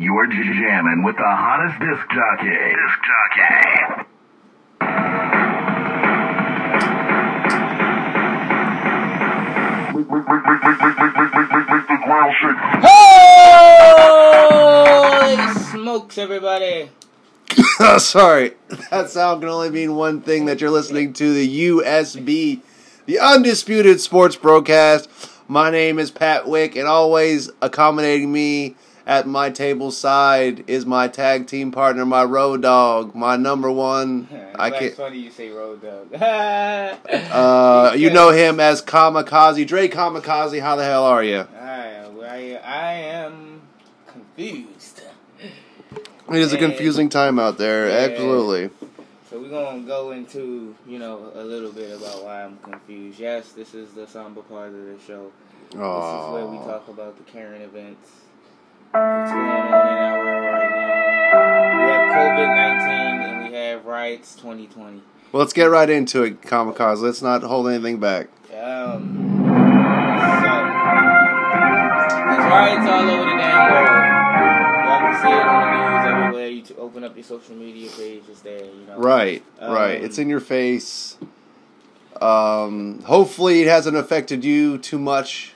You're jamming with the hottest disc jockey. Disc jockey. Holy smokes, everybody! Sorry, that sound can only mean one thing that you're listening to the USB, the Undisputed Sports Broadcast. My name is Pat Wick, and always accommodating me at my table side is my tag team partner, my road dog, my number one. I can't. funny you say road dog. Uh, you know him as Kamikaze, Dre Kamikaze. How the hell are you? I, I, I am confused. It is a confusing time out there. Yeah. Absolutely. So we're gonna go into, you know, a little bit about why I'm confused. Yes, this is the somber part of the show. This is where we talk about the current events. What's going on in our world right now? We have COVID nineteen and we have riots twenty twenty. Well, let's get right into it, Kamikaze. Let's not hold anything back. Um, so there's riots all over the damn world. Y'all can see it on the news everywhere. You open up your social media page, it's there. You know. Right, Um, right. It's in your face. Um, hopefully, it hasn't affected you too much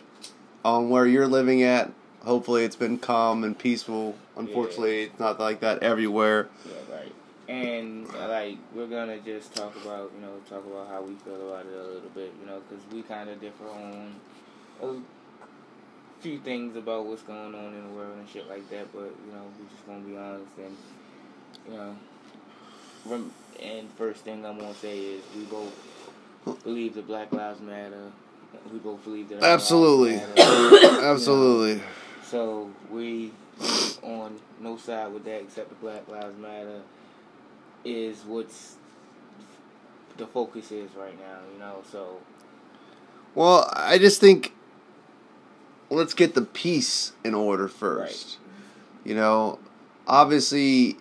on where you're living at. Hopefully, it's been calm and peaceful. Unfortunately, it's not like that everywhere. Yeah, right. And like we're gonna just talk about, you know, talk about how we feel about it a little bit, you know, because we kind of differ on a few things about what's going on in the world and shit like that. But you know, we just gonna be honest and you know. Rem- and first thing I'm gonna say is we both believe that Black Lives Matter. We both believe that. lives Absolutely. matter. Absolutely. So we on no side with that except the Black Lives Matter is what's the focus is right now, you know. So Well, I just think let's get the peace in order first. Right. You know, obviously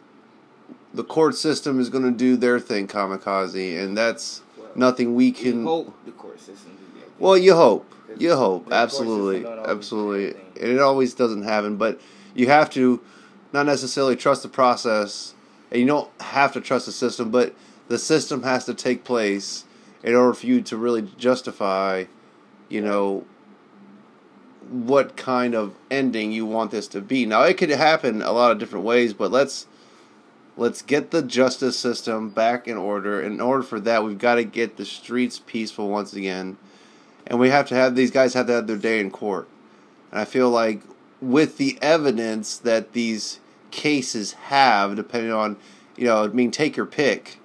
the court system is going to do their thing, kamikaze, and that's well, nothing we we can. hope the court system do that. Well, you hope. You hope. Absolutely. system don't always do Absolutely. And it always doesn't happen, but you have to not necessarily trust the process, and you don't have to trust the system, but the system has to take place in order for you to really justify, you know, what kind of ending you want this to be. Now, it could happen a lot of different ways, but let's let's get the justice system back in order. In order for that, we've got to get the streets peaceful once again and we have to have these guys have to have their day in court. And I feel like with the evidence that these cases have, depending on, you know, I mean, take your pick.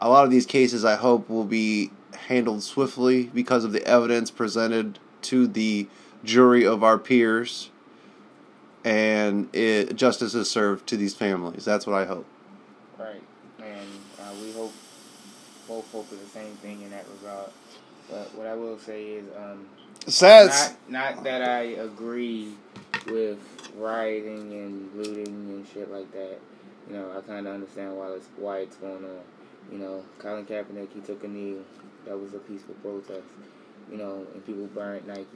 A lot of these cases, I hope, will be handled swiftly because of the evidence presented to the jury of our peers, and it, justice is served to these families. That's what I hope. Right. And uh, we hope both hope for the same thing in that regard. But what I will say is um Sad. not not that I agree with rioting and looting and shit like that. You know, I kind of understand why it's why it's going on. You know, Colin Kaepernick he took a knee. That was a peaceful protest. You know, and people burned Nike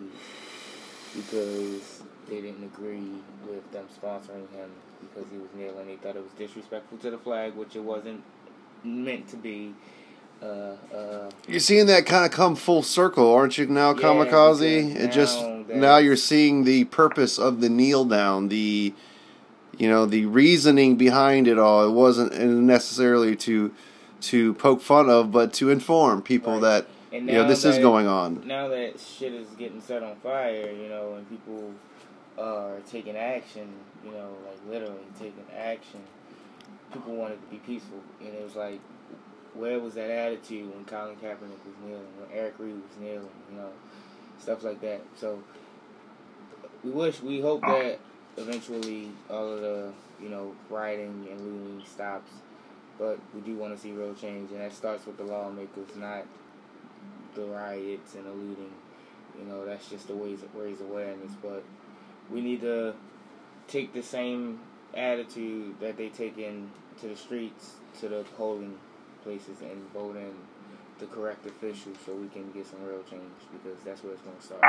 because they didn't agree with them sponsoring him because he was kneeling. They thought it was disrespectful to the flag, which it wasn't meant to be. Uh, uh, You're seeing that kind of come full circle, aren't you now, Yeah, Kamikaze? because It just now that- now you're seeing the purpose of the kneel down, the you know the reasoning behind it all. It wasn't necessarily to to poke fun of, but to inform people Right. that you know this is going on. now that shit is getting set on fire, you know, and people are taking action, you know, like literally taking action, people wanted to be peaceful. And it was like, where was that attitude when Colin Kaepernick was kneeling, when Eric Reid was kneeling, you know, stuff like that. So we wish, we hope that eventually all of the, you know, rioting and looting stops. But we do want to see real change, and that starts with the lawmakers, not the riots and the looting. You know, that's just the ways raise awareness. But we need to take the same attitude that they take in to the streets, to the polling places, and vote in the correct officials so we can get some real change because that's where it's going to start.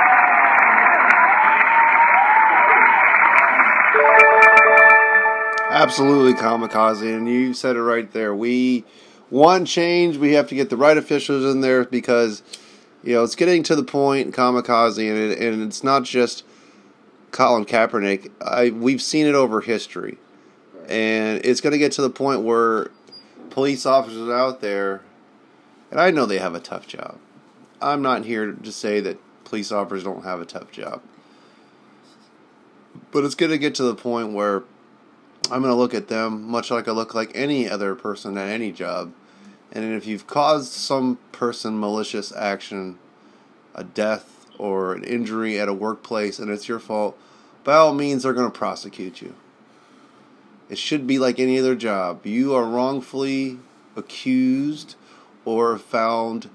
Absolutely, kamikaze, and you said it right there. We want change. We have to get the right officials in there because you know it's getting to the point, kamikaze, and it, and it's not just Colin Kaepernick. I we've seen it over history, and it's going to get to the point where police officers out there, and I know they have a tough job. I'm not here to say that police officers don't have a tough job, but it's going to get to the point where I'm going to look at them much like I look like any other person at any job. And if you've caused some person malicious action, a death or an injury at a workplace, and it's your fault, by all means, they're going to prosecute you. It should be like any other job. You are wrongfully accused or found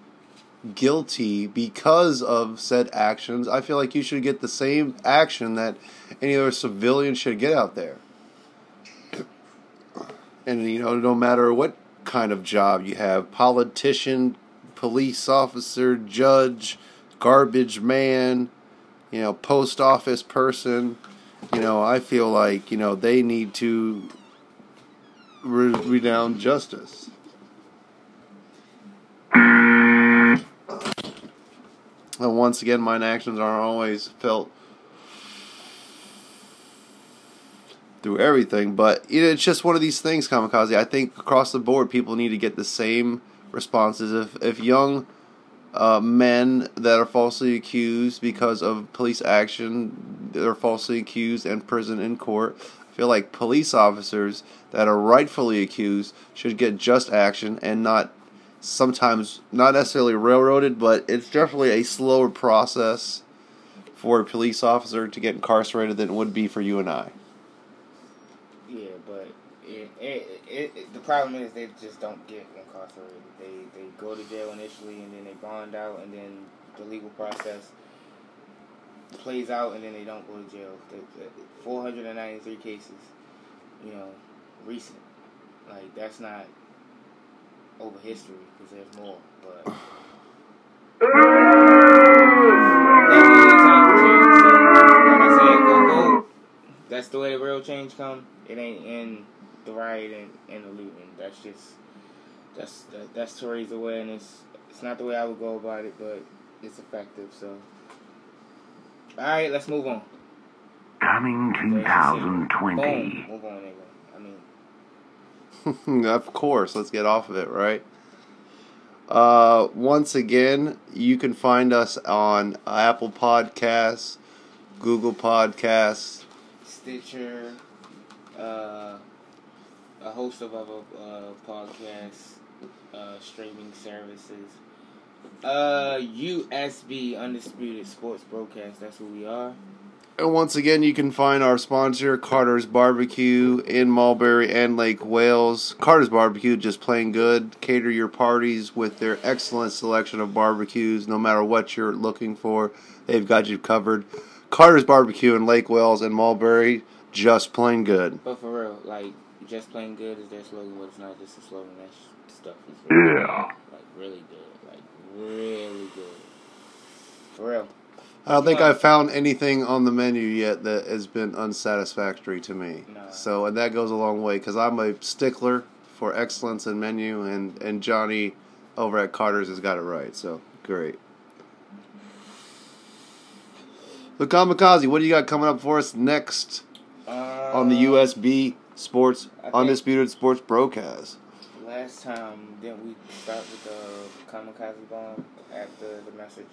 guilty because of said actions. I feel like you should get the same action that any other civilian should get out there and you know no matter what kind of job you have politician police officer judge garbage man you know post office person you know i feel like you know they need to re- justice and once again mine actions are always felt through everything. But it's just one of these things, kamikaze. I think across the board, people need to get the same responses. If if young uh, men that are falsely accused because of police action, they're falsely accused and prison in court. I feel like police officers that are rightfully accused should get just action and not sometimes not necessarily railroaded, but it's definitely a slower process for a police officer to get incarcerated than it would be for you and I. Yeah, but it, it, it, the problem is they just don't get incarcerated. They they go to jail initially and then they bond out and then the legal process plays out and then they don't go to jail. Four hundred and ninety three cases, you know, recent. Like that's not over history because there's more, but. That's the way the real change come. It ain't in the rioting and the looting. That's just that's that, that's to raise awareness. It's not the way I would go about it, but it's effective. So, all right, let's move on. Coming 2020. Boom. Move on, nigga. I mean, of course. Let's get off of it, right? Uh, once again, you can find us on Apple Podcasts, Google Podcasts, Stitcher, uh, a host of other uh, podcasts, uh, streaming services. Uh, USB Undisputed Sports Broadcast. That's who we are. And once again, you can find our sponsor, Carter's Barbecue, in Mulberry and Lake Wales. Carter's Barbecue, just plain good. Cater your parties with their excellent selection of barbecues. No matter what you're looking for, they've got you covered. Carter's Barbecue in Lake Wales and Mulberry, just plain good. But for real, like just plain good is their slogan, but it's not just a slogan. That stuff is really yeah, good. like really good, like really good, for real. I don't think I've found anything on the menu yet that has been unsatisfactory to me. No. So, and that goes a long way because I'm a stickler for excellence in menu, and, and Johnny over at Carter's has got it right. So, great. So, Kamikaze, what do you got coming up for us next uh, on the USB Sports Undisputed Sports Broadcast? Last time, didn't we start with the kamikaze bomb after the message?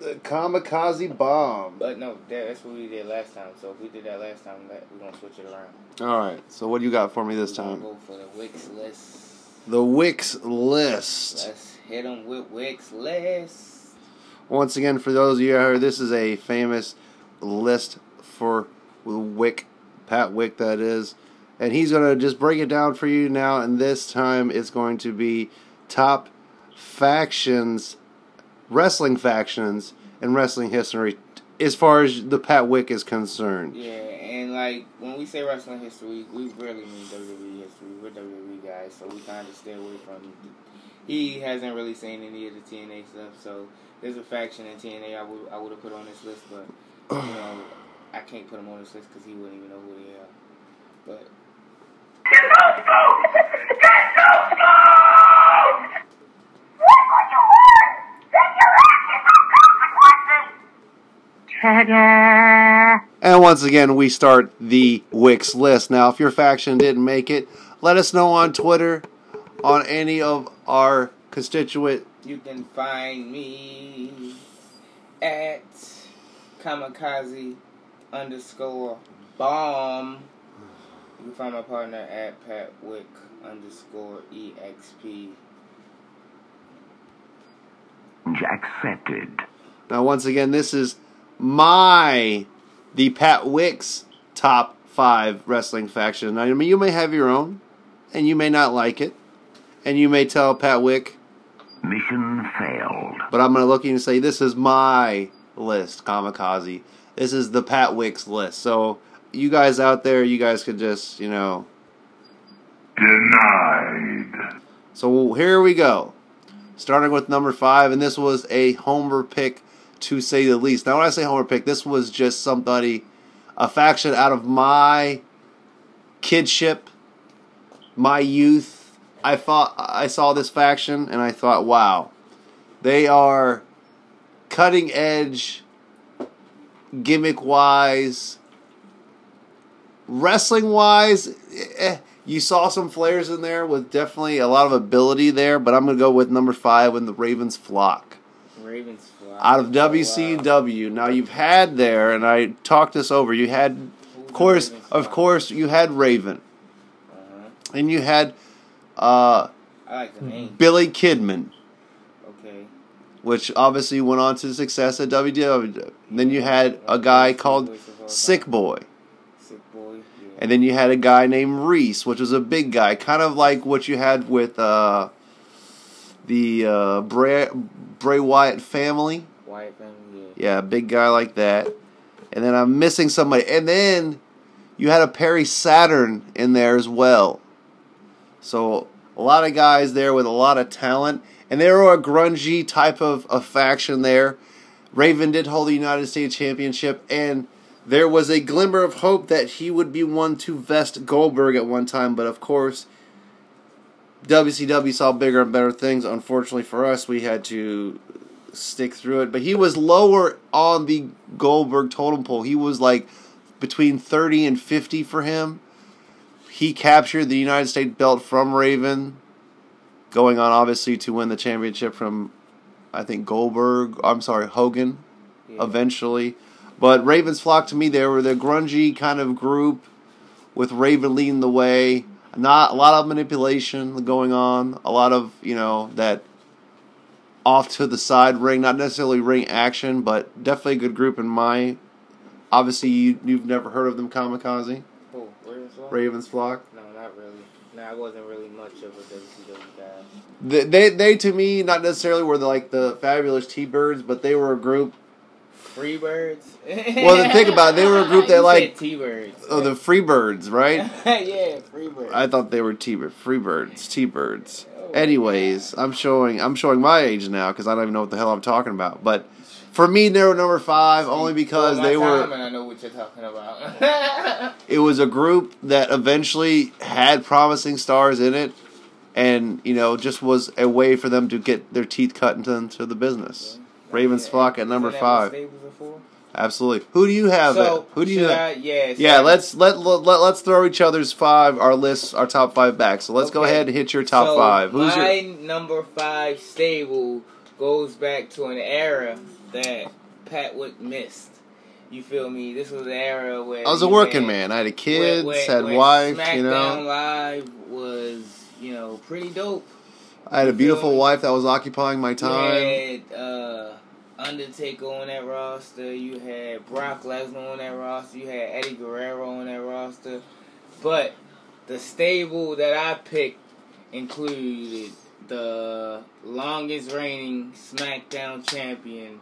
The Kamikaze Bomb. But no, that- that's what we did last time. So if we did that last time, we're gonna switch it around. All right. So, what do you got for me this We're time? Go for the Wix list. The Wix list. Let's hit them with Wix list. Once again, for those of you out here, this is a famous list for Wick, Pat Wick, that is. And he's going to just break it down for you now. And this time it's going to be top factions, wrestling factions, in wrestling history as far as the Pat Wick is concerned. Yeah, and like when we say wrestling history, we really mean WWE history. We're WWE guys, so we kind of stay away from. He hasn't really seen any of the TNA stuff, so there's a faction in TNA I would I would have put on this list, but you know I can't put him on this list because he wouldn't even know who they are. But Get! Get! What would you your! And once again, we start the Wix list. Now, if your faction didn't make it, let us know on Twitter, on any of our constituent. You can find me at kamikaze underscore bomb. You can find my partner at patwick underscore exp. Jack accepted. Now, once again, this is my, the Pat Wicks top five wrestling faction. Now, I mean, you may have your own, and you may not like it, and you may tell Pat Wick, Mission failed. but I'm going to look at you and say, this is my list, Kamikaze. This is the Pat Wicks list. So, you guys out there, you guys could just, you know. Denied. So, here we go. Starting with number five, and this was a homer pick to say the least. Now, when I say homer pick, this was just somebody, a faction out of my kidship, my youth. I thought I saw this faction and I thought, wow, they are cutting edge, gimmick wise, wrestling wise. Eh, you saw some flares in there with definitely a lot of ability there, but I'm gonna go with number five when the Ravens flock Ravens fly. out of Oh, wow. WCW. Now you've had there, and I talked this over. You had, of course, of course, you had Raven, Uh-huh. and you had uh, I like the name. Billy Kidman, Okay. which obviously went on to success at WCW. Then you had a guy called Sick Boy, Sick boy. Yeah. And then you had a guy named Reese, which was a big guy, kind of like what you had with uh, the uh, Bray, Bray Wyatt family. Wyatt family. Yeah. Yeah, big guy like that. And then I'm missing somebody. And then you had a Perry Saturn in there as well. So a lot of guys there with a lot of talent. And they were a grungy type of, of faction there. Raven did hold the United States Championship. And there was a glimmer of hope that he would be one to vest Goldberg at one time. But of course, WCW saw bigger and better things. Unfortunately for us, we had to stick through it. But he was lower on the Goldberg totem pole. He was like between 30 and 50 for him. He captured the United States belt from Raven, going on obviously to win the championship from, I think, Goldberg. I'm sorry, Hogan Yeah. eventually. But Ravens Flock to me. They were the grungy kind of group with Raven leading the way. Not a lot of manipulation going on. A lot of you know that off to the side ring, not necessarily ring action, but definitely a good group in my. Obviously, you, you've never heard of them, Kamikaze Oh, Ravens fly? Ravens flock. No, not really. No, I wasn't really much of a WCW guy. They, they, they to me, not necessarily were the, like the fabulous T-Birds, but they were a group. Freebirds. Well, then think about it. They were a group that like- T-birds. Oh, the Freebirds, right? yeah, Freebirds. I thought they were T-birds, Freebirds, T Birds. Oh, Anyways, I'm showing I'm showing my age now because I don't even know what the hell I'm talking about. But for me, they were number five only because Well, they were. And I know what you're talking about. It was a group that eventually had promising stars in it, and you know just was a way for them to get their teeth cut into, into the business. Ravens Yeah, flock at number five. Stables are for? Absolutely. Who do you have? So who do you have? I, yeah. Yeah, let's let, let let let's throw each other's five, our lists, our top five back. So let's go ahead and hit your top so five. Who's my your? number five stable goes back to an era that Pat Patwick missed. You feel me? This was an era where I was a working had- man. I had a where- had where wife. SmackDown You know, Live was you know pretty dope. I had a beautiful wife that was occupying my time. You had uh, Undertaker on that roster. You had Brock Lesnar on that roster. You had Eddie Guerrero on that roster. But the stable that I picked included the longest reigning SmackDown champion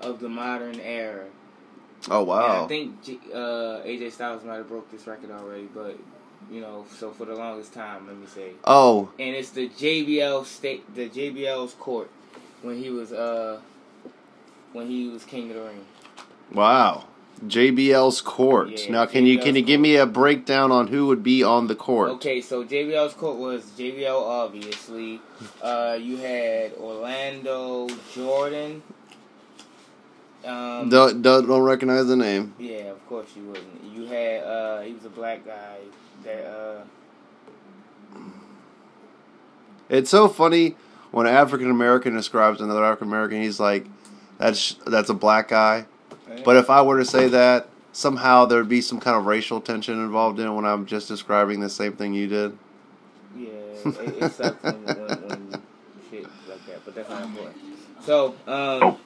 of the modern era. Oh And wow! I think G- uh, AJ Styles might have broke this record already, but you know, so for the longest time, let me say Oh, and it's the JBL state, the JBL's court when he was uh when he was king of the ring. wow! JBL's court. Yeah, now, can you can JBL's you give me a breakdown on who would be on the court? Okay, so JBL's court was JBL obviously. Uh, you had Orlando Jordan. Um, Don't, don't don't recognize the name. Yeah, of course you wouldn't. You had uh he was a black guy that uh It's so funny when an African American describes another African American. He's like, "That's that's a black guy." But if I were to say that, somehow there'd be some kind of racial tension involved in it when I'm just describing the same thing you did. yeah, it, it sucks when, when, when shit like that, but that's not important. So, um,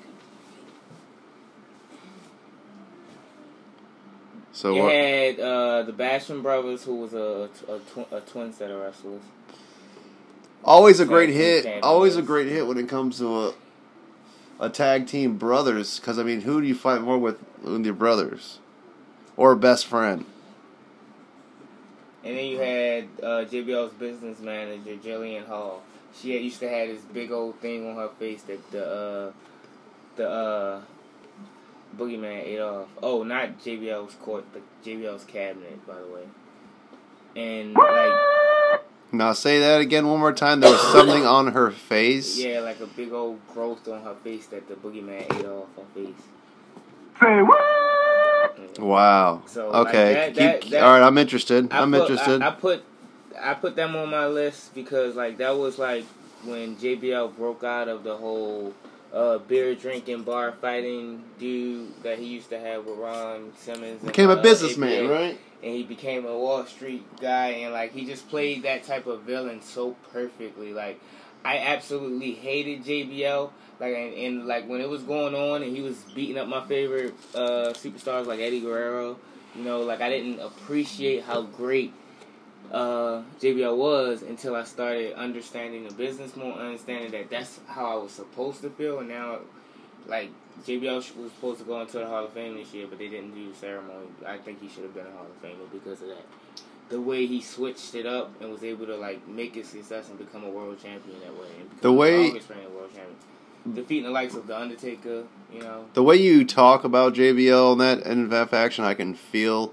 So you what? had uh, the Basham brothers, who was a a, tw- a twin set of wrestlers. Always a great hit. Always a great hit when it comes to a a tag team brothers. Because I mean, who do you fight more with with your brothers or a best friend? And then you had uh, JBL's business manager, Jillian Hall. She had, used to have this big old thing on her face that the uh, the uh, boogeyman ate off. Oh, not JBL's court, but JBL's cabinet, by the way. And like, Now say that again one more time. There was something on her face. yeah, like a big old growth on her face that the boogeyman ate off her face. Say what? Wow. So, like, okay. that- Keep, that- that- all right. I'm interested. I I'm put, interested. I, I put I put them on my list because like that was like when JBL broke out of the whole uh, beer drinking, bar fighting dude that he used to have with Ron Simmons. and, Became a uh, businessman, APA. right? And he became a Wall Street guy, and like he just played that type of villain so perfectly. Like I absolutely hated JBL. Like and, and like when it was going on, and he was beating up my favorite uh, superstars like Eddie Guerrero. You know, like I didn't appreciate how great uh, JBL was until I started understanding the business more, understanding that that's how I was supposed to feel, and now, like JBL was supposed to go into the Hall of Fame this year, but they didn't do the ceremony. I think he should have been a Hall of Famer because of that. The way he switched it up and was able to like make it success and become a world champion that way. And The way- longest world champion, defeating the likes of the Undertaker, you know. The way you talk about JBL and that and that faction, I can feel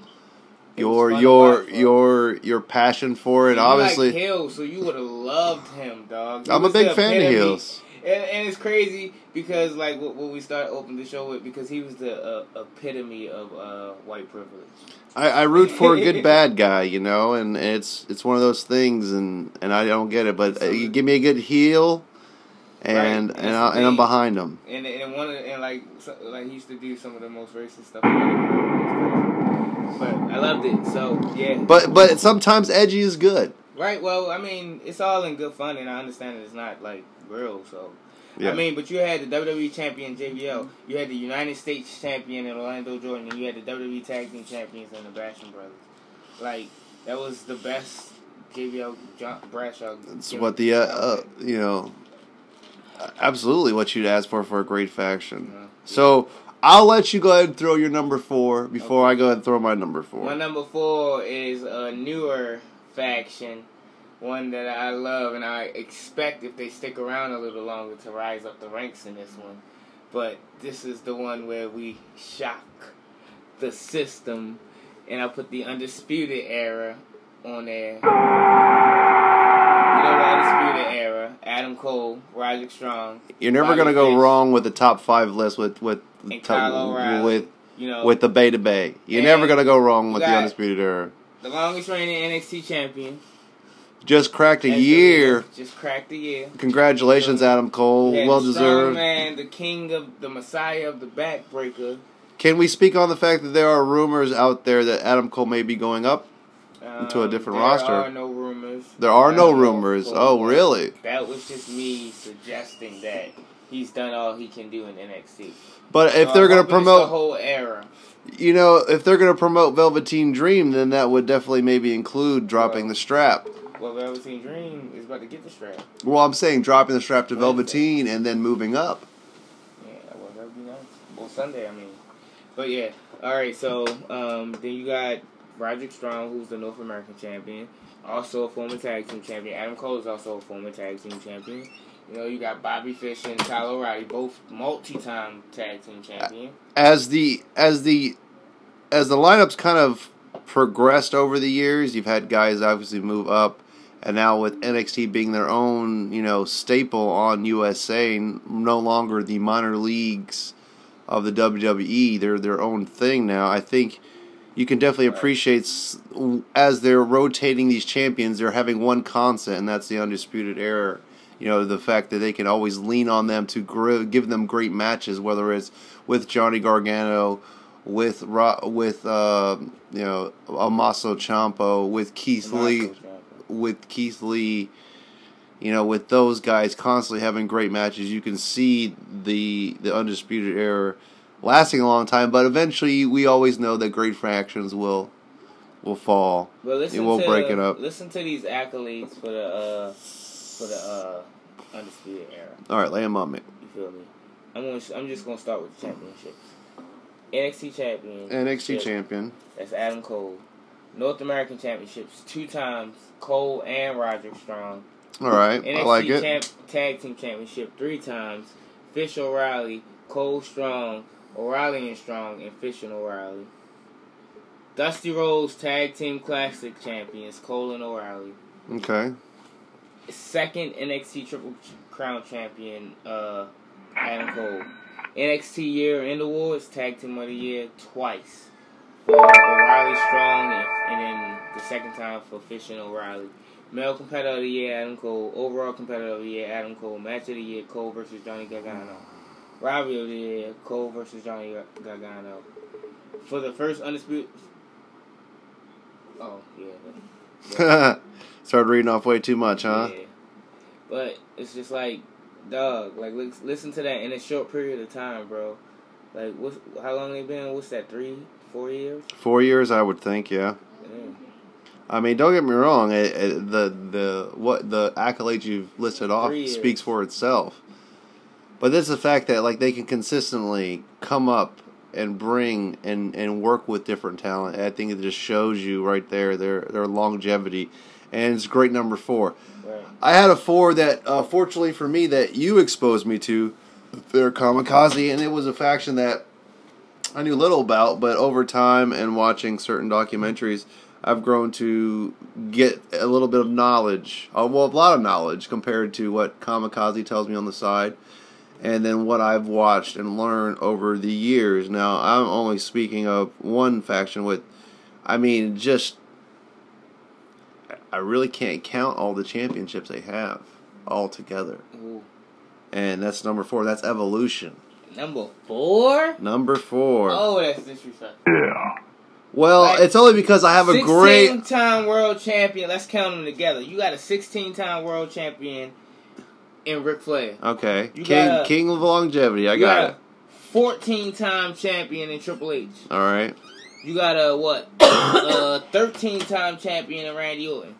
your your your your passion for it. You Obviously, like heels, so you would have loved him, dog. I'm a big fan of heels. And, and it's crazy because like what, what we started opening the show with because he was the uh, epitome of uh, white privilege. I, I root for a good bad guy, you know, and it's it's one of those things, and, and I don't get it. But uh, you give me a good heel, and Right, and, I, and I'm behind him. And and one of and like so, like he used to do some of the most racist stuff. in the world. It's crazy. But I loved it. So yeah. But but sometimes edgy is good. right. Well, I mean, it's all in good fun, and I understand that it's not like real. So Yeah. I mean, but you had the WWE champion JBL, you had the United States champion in Orlando Jordan, and you had the WWE tag team champions in the Basham brothers. Like that was the best JBL John Bradshaw. It's what the uh, uh, you know, absolutely what you'd ask for for a great faction. Yeah. So I'll let you go ahead and throw your number four before I go ahead and throw my number four. My number four is a newer faction, one that I love, and I expect if they stick around a little longer to rise up the ranks in this one. But this is the one where we shock the system, and I put the Undisputed Era on there. Cole, Roderick Strong, You're never Bobby gonna go Fish, wrong with the top five list with with and Kyle O'Reilly. with you know, with the Bay to Bay. You're never gonna go wrong with the undisputed era. the longest reigning NXT champion. Just cracked a year. Just cracked a year. Congratulations, Adam Cole. Well deserved. man, the king of the Messiah of the backbreaker. Can we speak on the fact that there are rumors out there that Adam Cole may be going up? Into a Um, different there roster. are no rumors. There are no Adam rumors. Oh, really? That was just me suggesting that he's done all he can do in NXT. But if So they're gonna hoping it's the promote, whole era, you know, if they're gonna promote Velveteen Dream, then that would definitely maybe include dropping Well- the strap. well, Velveteen Dream is about to get the strap. Well, I'm saying dropping the strap to Wednesday. Velveteen and then moving up. Yeah, well, that would be nice. Well, Sunday, I mean. But yeah, all right. So um, then you got Roderick Strong, who's the North American champion, also a former tag team champion. Adam Cole is also a former tag team champion. You know, you got Bobby Fish and Kyle O'Reilly, both multi-time tag team champion. as the as the as the lineups kind of progressed over the years, you've had guys obviously move up, and now with NXT being their own you know staple on USA, no longer the minor leagues of the WWE. They're their own thing now. I think you can definitely appreciate as they're rotating these champions, they're having one constant, and that's the undisputed era. You know the fact that they can always lean on them to gr- give them great matches, whether it's with Johnny Gargano, with Ro- with uh, you know Tommaso Ciampa, with Keith Lee, with Keith Lee, you know, with those guys constantly having great matches, you can see the the undisputed era lasting a long time. But eventually, we always know that great fractions will will fall. But listen It will to, break it up. Listen to these accolades for the uh, for the uh, undisputed era. All right, lay them on me. You feel me? I'm gonna, I'm just gonna start with the championships. NXT champion. NXT champion. That's Adam Cole. North American championships two times. Cole and Roderick Strong. All right, NXT I like it. champ, tag team championship three times. Fish O'Reilly, Cole Strong, O'Reilly and Strong, and Fish and O'Reilly. Dusty Rhodes tag team classic champions Cole and O'Reilly. Okay. Second NXT Triple Crown champion uh, Adam Cole. NXT Year End Awards Tag Team of the Year twice. For O'Reilly Strong and, and then the second time for Fish and O'Reilly. Male Competitor of the Year Adam Cole. Overall Competitor of the Year Adam Cole. Match of the Year Cole versus Johnny Gargano. Rivalry of the Year Cole versus Johnny Gar- Gargano. For the first undisputed. Oh yeah. Started reading off way too much, huh? Yeah. But it's just like, dog, like listen to that in a short period of time, bro. Like, what's how long they been? What's that? Three, four years? Four years, I would think. Yeah. I mean, don't get me wrong. It, it, the the what the accolades you've listed off speaks for itself. But this is the fact that like they can consistently come up and bring and, and work with different talent. I think it just shows you right there their their longevity, and it's great number four. Right. I had a four that, uh, fortunately for me, that you exposed me to. They're Kamikaze, and it was a faction that I knew little about, but over time and watching certain documentaries, I've grown to get a little bit of knowledge, uh, well, a lot of knowledge compared to what Kamikaze tells me on the side, and then what I've watched and learned over the years. Now, I'm only speaking of one faction with, I mean, just I really can't count all the championships they have all together. Ooh. And that's number four. That's Evolution. Number four? Number four. Oh, that's disrespectful. Yeah. well, Like, it's only because I have a great. 16 time world champion. Let's count them together. You got a 16 time world champion in Ric Flair. Okay, You King got a- King of longevity. I You got it. 14 time champion in Triple H. All right. You got a what? uh, 13 time champion in Randy Orton.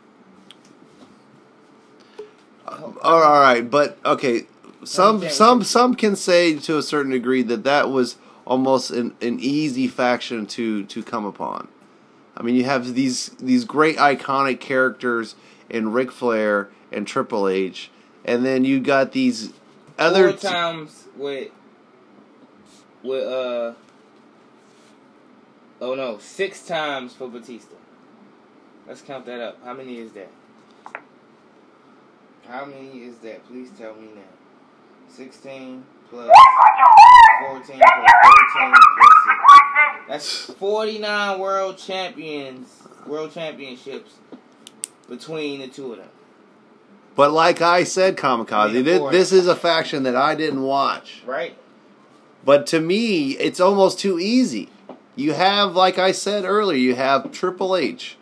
All all right, but okay. Some some some can say to a certain degree that that was almost an, an easy faction to to come upon. I mean, you have these these great iconic characters in Ric Flair and Triple H, and then you got these other Four times with with uh oh no, six times for Batista. Let's count that up. How many is that? How many is that? Please tell me now. Sixteen plus fourteen plus thirteen plus six. That's forty nine world champions world championships between the two of them. But like I said, Kamikaze, Made a thi- four. this is a faction that I didn't watch. Right? But to me, it's almost too easy. You have, like I said earlier, you have Triple H,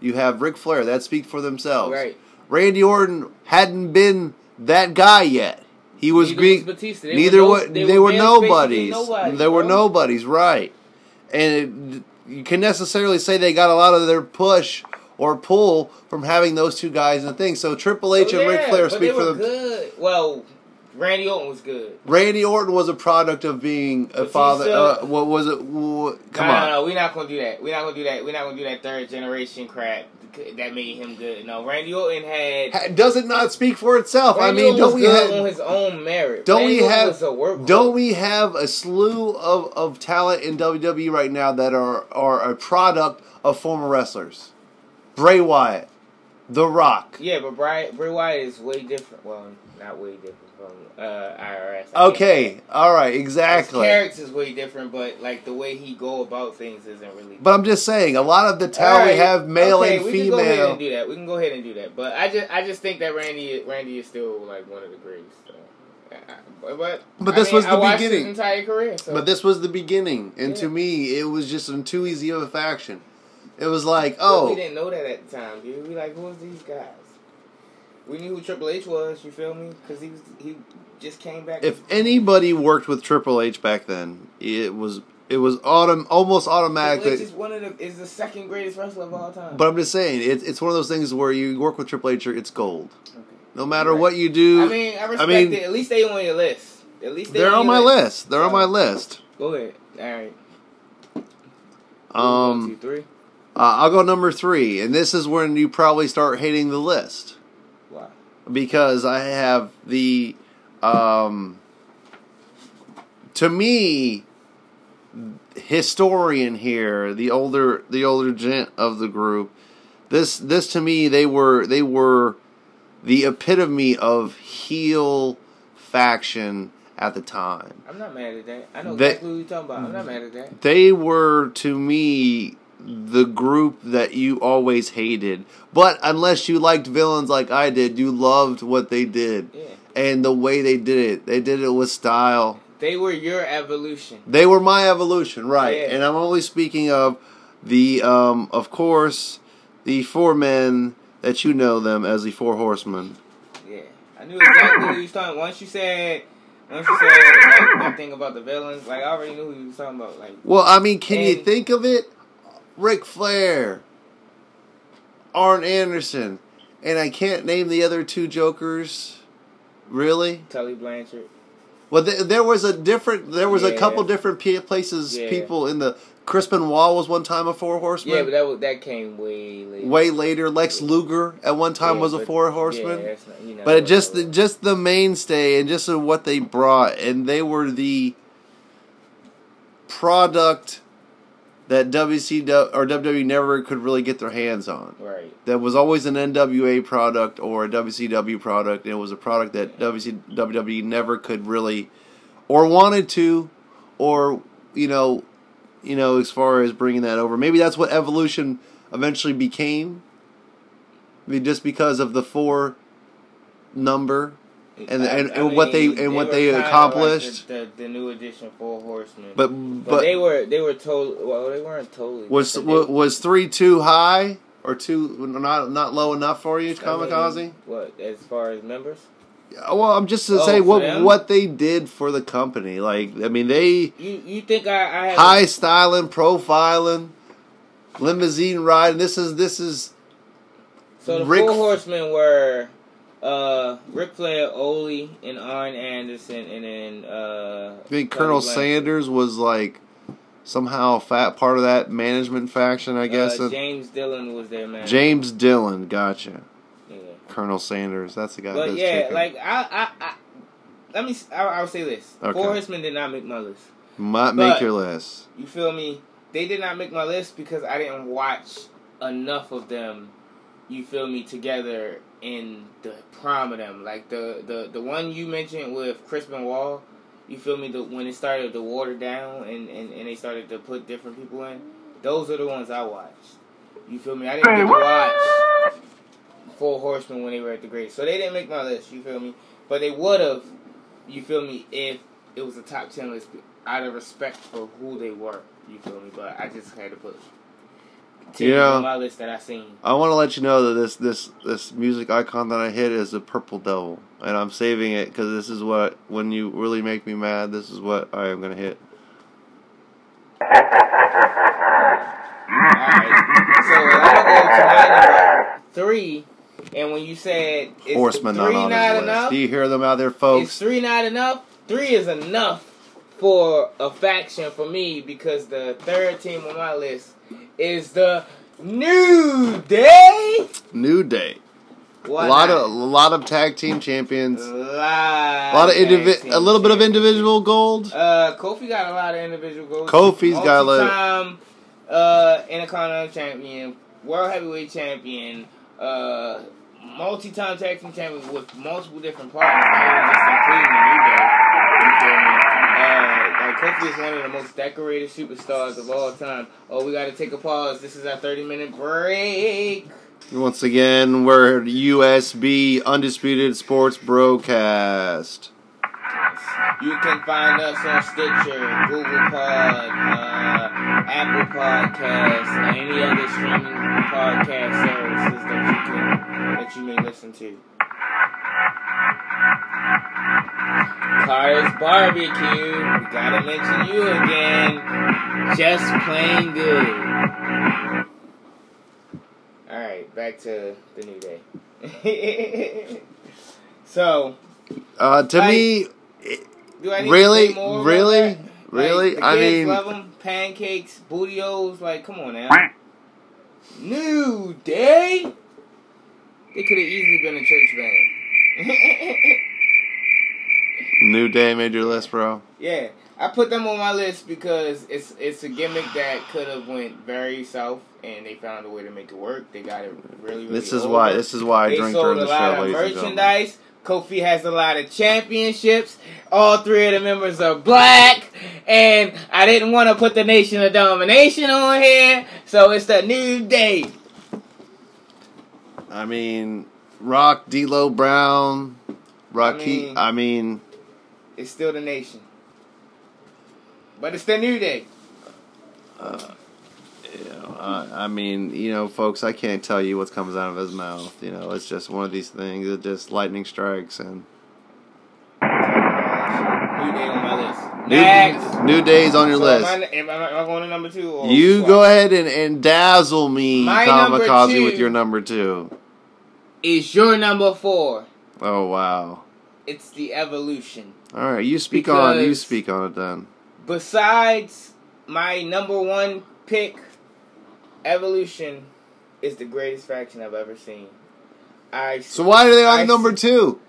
you have Ric Flair. That speak for themselves. Right. Randy Orton hadn't been that guy yet. He was Neither being was Batista. They neither were no- they, they were, were nobodies. They were nobodies, right? And it, you can necessarily say they got a lot of their push or pull from having those two guys in the thing. So Triple H Oh, and Ric yeah, Flair speak for them. Good. Well, Randy Orton was good. Randy Orton was a product of being a father. Uh, what was it? wh- Come no, on. no, no, we're not gonna do that. We're not gonna do that. We're not gonna do that third generation crap that made him good. No, Randy Orton had. Ha- Does it not speak for itself? Randy I mean, don't we have? on his own merit? Don't Randy we have? Don't we have a slew of, of talent in WWE right now that are are a product of former wrestlers? Bray Wyatt, The Rock. Yeah, but Bray, Bray Wyatt is way different. Well, not way different from uh, IRS. I Okay, all right, His exactly. character's way different, but like the way he go about things isn't really. But I'm just saying, a lot of the talent we have male okay, and we can go ahead female. and do that. We can go ahead and do that. But I just, I just think that Randy, Randy is still like one of the greats. So. I- I- But, but, this mean, was the beginning. His entire career. So. But this was the beginning, and Yeah. to me, it was just an too easy of a faction. It was like, But we oh, didn't know that at the time, dude. We like, who was these guys? We knew who Triple H was. You feel me? Because he was, he just came back. if anybody worked with Triple H back then, it was it was autom- almost automatic. Triple H is one of the is the second greatest wrestler of all time. But I'm just saying, it, it's one of those things where you work with Triple H, it's gold. Okay. No matter Right. what you do, I mean, I respect mean- it. At least they on your list. At least they they're on your my list. They're on my list. Go ahead. All right. Um, One, two, three. Uh, I'll go number three, and this is when you probably start hating the list Wow. because I have the, um, to me, historian here, the older the older gent of the group. This this to me they were they were the epitome of heel faction at the time. I'm not mad at that. I know They- exactly what you're talking about. I'm not mad at that. they were to me the group that you always hated. But unless you liked villains like I did, you loved what they did Yeah. and the way they did it. They did it with style. They were your evolution. They were my evolution, right? Yeah. And I'm only speaking of the, um, of course, the four men that you know them as the four horsemen. Yeah. I knew exactly who you was talking. Once you said, once you said like, that thing about the villains, like I already knew who you was talking about. Like Well, I mean, can you think of it? Ric Flair, Arn Anderson, and I can't name the other two Jokers. Really? Tully Blanchard. Well, th- there was a different. There was a couple different p- places. Yeah. People in the Chris Benoit was one time a four horseman. Yeah, but that was, that came way later. Way later, Lex Luger at one time Yeah, was a but- four horseman. Yeah, not, you know, But it just whatever. just the mainstay and just what they brought, and they were the product that WCW or WWE never could really get their hands on. right. That was always an NWA product or a WCW product, and it was a product that WWE never could really, or wanted to, or you know, you know, as far as bringing that over. Maybe that's what Evolution eventually became. I mean, just because of the four number and I- and, I and what they mean, and what they kinda like accomplished. the, the, the new edition Four Horsemen. but But, but, they were they were totally well they weren't totally was but wa- they- was three too high or too not not low enough for you, I Kamikaze? mean, what as far as members? Well, I'm just to Oh, say what them? what they did for the company. Like, I mean, they You you think I I have high styling, profiling, limousine riding. This is this is so the Rick- Four Horsemen were uh Ric Flair, Ole, and Arn Anderson, and then uh I think Colonel Sanders was like somehow fat part of that management faction. I guess uh, Uh, James Dillon was their man. James Dillon, gotcha. Yeah. Colonel Sanders, that's the guy. But that's yeah, kicking. like I, I, I let me. I'll say this: Okay. Four Horsemen did not make my list. might make your list. You feel me? They did not make my list because I didn't watch enough of them. You feel me? Together in the prime of them, like the the the one you mentioned with Chris Benoit. You feel me? The when it started to water down and, and, and they started to put different people in. Those are the ones I watched. You feel me? I didn't get to watch Four Horsemen when they were at the great, so they didn't make my list. You feel me? But they would have. You feel me? If it was a top ten list, out of respect for who they were. You feel me? But I just had to put Yeah. on list that I seen. I want to let you know that this this this music icon that I hit is a purple devil, and I'm saving it because this is what when you really make me mad, this is what I am gonna hit. Alright. So I'll go to three. And when you said Horseman not three on not his enough, list. Do you hear them out there, folks? three not enough? Three is enough for a faction for me because the third team on my list is the New Day. New Day. Why a lot not? of a lot of tag team champions. a A lot, of indivi- a little bit of individual gold. Uh, Kofi got a lot of individual goals. Kofi's got a lot- Multi-time, uh, Intercontinental champion, World Heavyweight champion, uh, multi-time tag team champions with multiple different partners, not just including the New Day. You feel me? Like Kofi is one of the most decorated superstars of all time. Oh, we got to take a pause. This is our 30-minute break. Once again, we're USB Undisputed Sports Broadcast. You can find us on Stitcher, Google Pod, uh, Apple Podcasts, and any other streaming podcast services that you can that you may listen to. Carter's Barbecue, we gotta mention you again. Just plain good. Alright, back to the new day. so, Uh, to Like, me, do I need Really? to say more Really? Really? Like, I mean- love 'em. pancakes, Booty-O's. Like, come on now. New Day. They could have easily been a church band. New Day made your list, bro. yeah, I put them on my list because it's it's a gimmick that could have went very south, and they found a way to make it work. They got it really, really. This is over. why. This is why I They drink sold during a the lot show, of ladies and gentlemen. merchandise. Kofi has a lot of championships. All three of the members are black. And I didn't want to put the Nation of Domination on here. So it's the New Day. I mean, Rock, D'Lo Brown, Rocky. mean- I mean, It's still the Nation. But it's the New Day. uh, you know, I, I mean, you know, folks, I can't tell you what comes out of his mouth. You know, it's just one of these things. It just lightning strikes and New Day on my list. new, Next. new days on your So list. Am I, am, I, am I going to number two? Or You go ahead and, and dazzle me, My Kamikaze, with your number two. Is your number four. Oh wow! It's the Evolution. All right, you speak on. You speak on it then. besides my number one pick, Evolution is the greatest faction I've ever seen. I So why are they on I number two?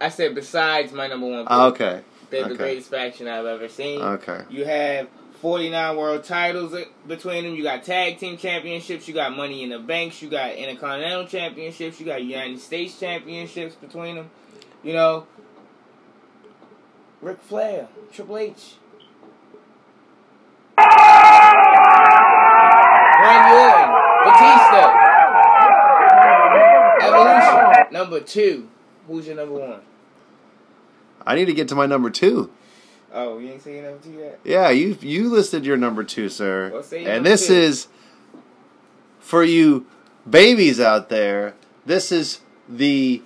I said besides my number one pick, Ah, Okay, they're the greatest faction I've ever seen. okay. You have 49 world titles uh, between them. You got tag team championships. You got money in the banks. You got intercontinental championships. You got United States championships between them. You know, Ric Flair, Triple H, Randy Orton, Batista, Evolution. Number two. Who's your number one? I need to get to my number two. Oh, you ain't saying number two yet? Yeah, you you listed your number two, sir. Well, and this two. is for you babies out there. This is the.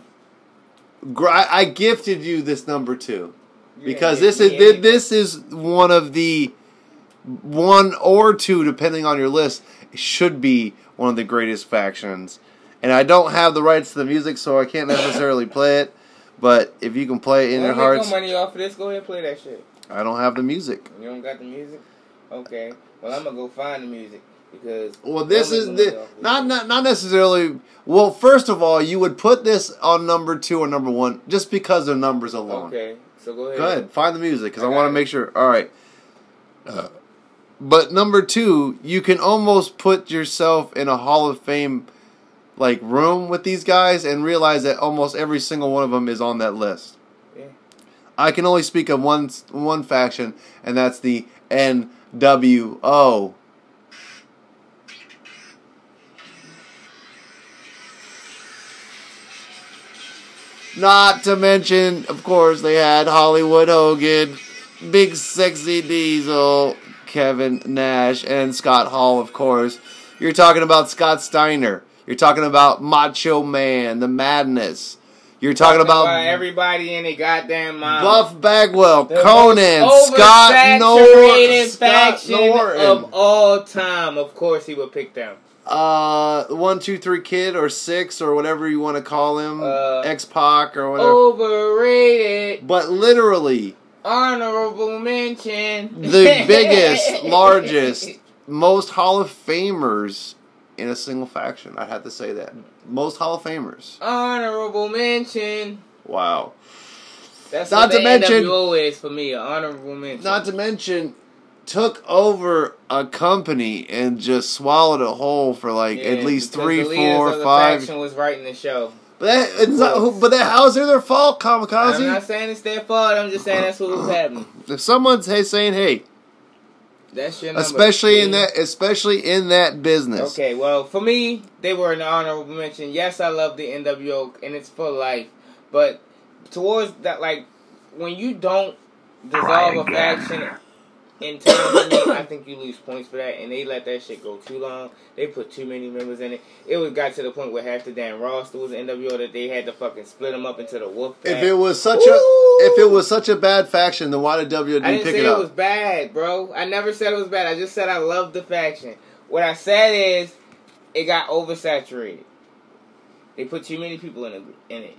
I gifted you this number two because this is this is one of the one or two, depending on your list, should be one of the greatest factions. And I don't have the rights to the music, so I can't necessarily play it. But if you can play it in your hearts, no money off of this. Go ahead and play that shit. I don't have the music. You don't got the music? Okay. Well, I'm gonna go find the music because. Well, this is make no money the not not not necessarily. Well, first of all, you would put this on number two or number one just because of numbers alone. Okay, so go ahead. Go ahead, find the music because I I, want to make sure. All right. Uh, but number two, you can almost put yourself in a Hall of Fame like room with these guys and realize that almost every single one of them is on that list. Yeah. I can only speak of one one faction, and that's the NWO. Not to mention, of course, they had Hollywood Hogan, Big Sexy Diesel, Kevin Nash, and Scott Hall, of course. You're talking about Scott Steiner. You're talking about Macho Man, The Madness. You're talking, about, everybody in the goddamn. Buff Bagwell, The Konnan, Scott Nor- oversaturated Scott Norton. of all time. Of course, he would pick them. Uh, one, two, three kid or six or whatever you want to call him, Uh, X Pac or whatever. Overrated. But literally, Honorable mention. the biggest, largest, most Hall of Famers in a single faction. I had to say that. Most Hall of Famers. Honorable mention. Wow. That's Not to mention- NWO is for me. An honorable mention. Not to mention, took over a company and just swallowed it whole for like at least three, the four, of the five. faction was writing the show. But that, it's not, but that how's it their fault, Kamikaze? I'm not saying it's their fault. I'm just saying that's what was happening. If someone's hey, saying hey, That's your number. especially in that, especially in that business. Okay, well, for me, they were an honorable mention. Yes, I love the NWO, and it's for life. But towards that, like, when you don't dissolve a faction in time I think you lose points for that. And they let that shit go too long. They put too many members in it. It was got to the point where half the damn roster was NWO that they had to fucking split them up into the Wolf Pack. If it was such Ooh. a, if it was such a bad faction, then why did WWE I didn't pick say it it, up? was bad, bro. I never said it was bad. I just said I loved the faction. What I said is it got oversaturated. They put too many people in it. In it.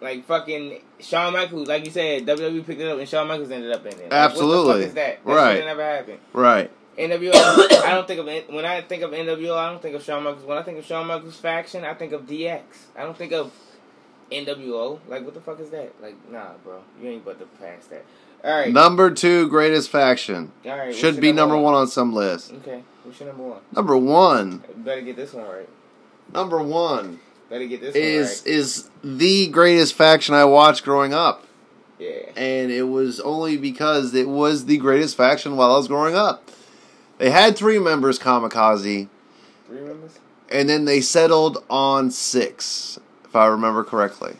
Like fucking Shawn Michaels, like you said, WWE picked it up and Shawn Michaels ended up in it. Like, Absolutely. What the fuck is that? That Right. never happened. right. NWO. I don't think of it when I think of NWO. I don't think of Shawn Michaels. When I think of Shawn Michaels faction, I think of DX. I don't think of NWO. Like what the fuck is that? Like nah, bro. You ain't but to pass that. All right. Number two greatest faction All right. should be number one on some list. Okay, what's your number one? Number one, You better get this one right. number one Better get this is one is the greatest faction I watched growing up. Yeah. and it was only because it was the greatest faction while I was growing up. They had three members, Kamikaze, Three members? and then they settled on six, if I remember correctly.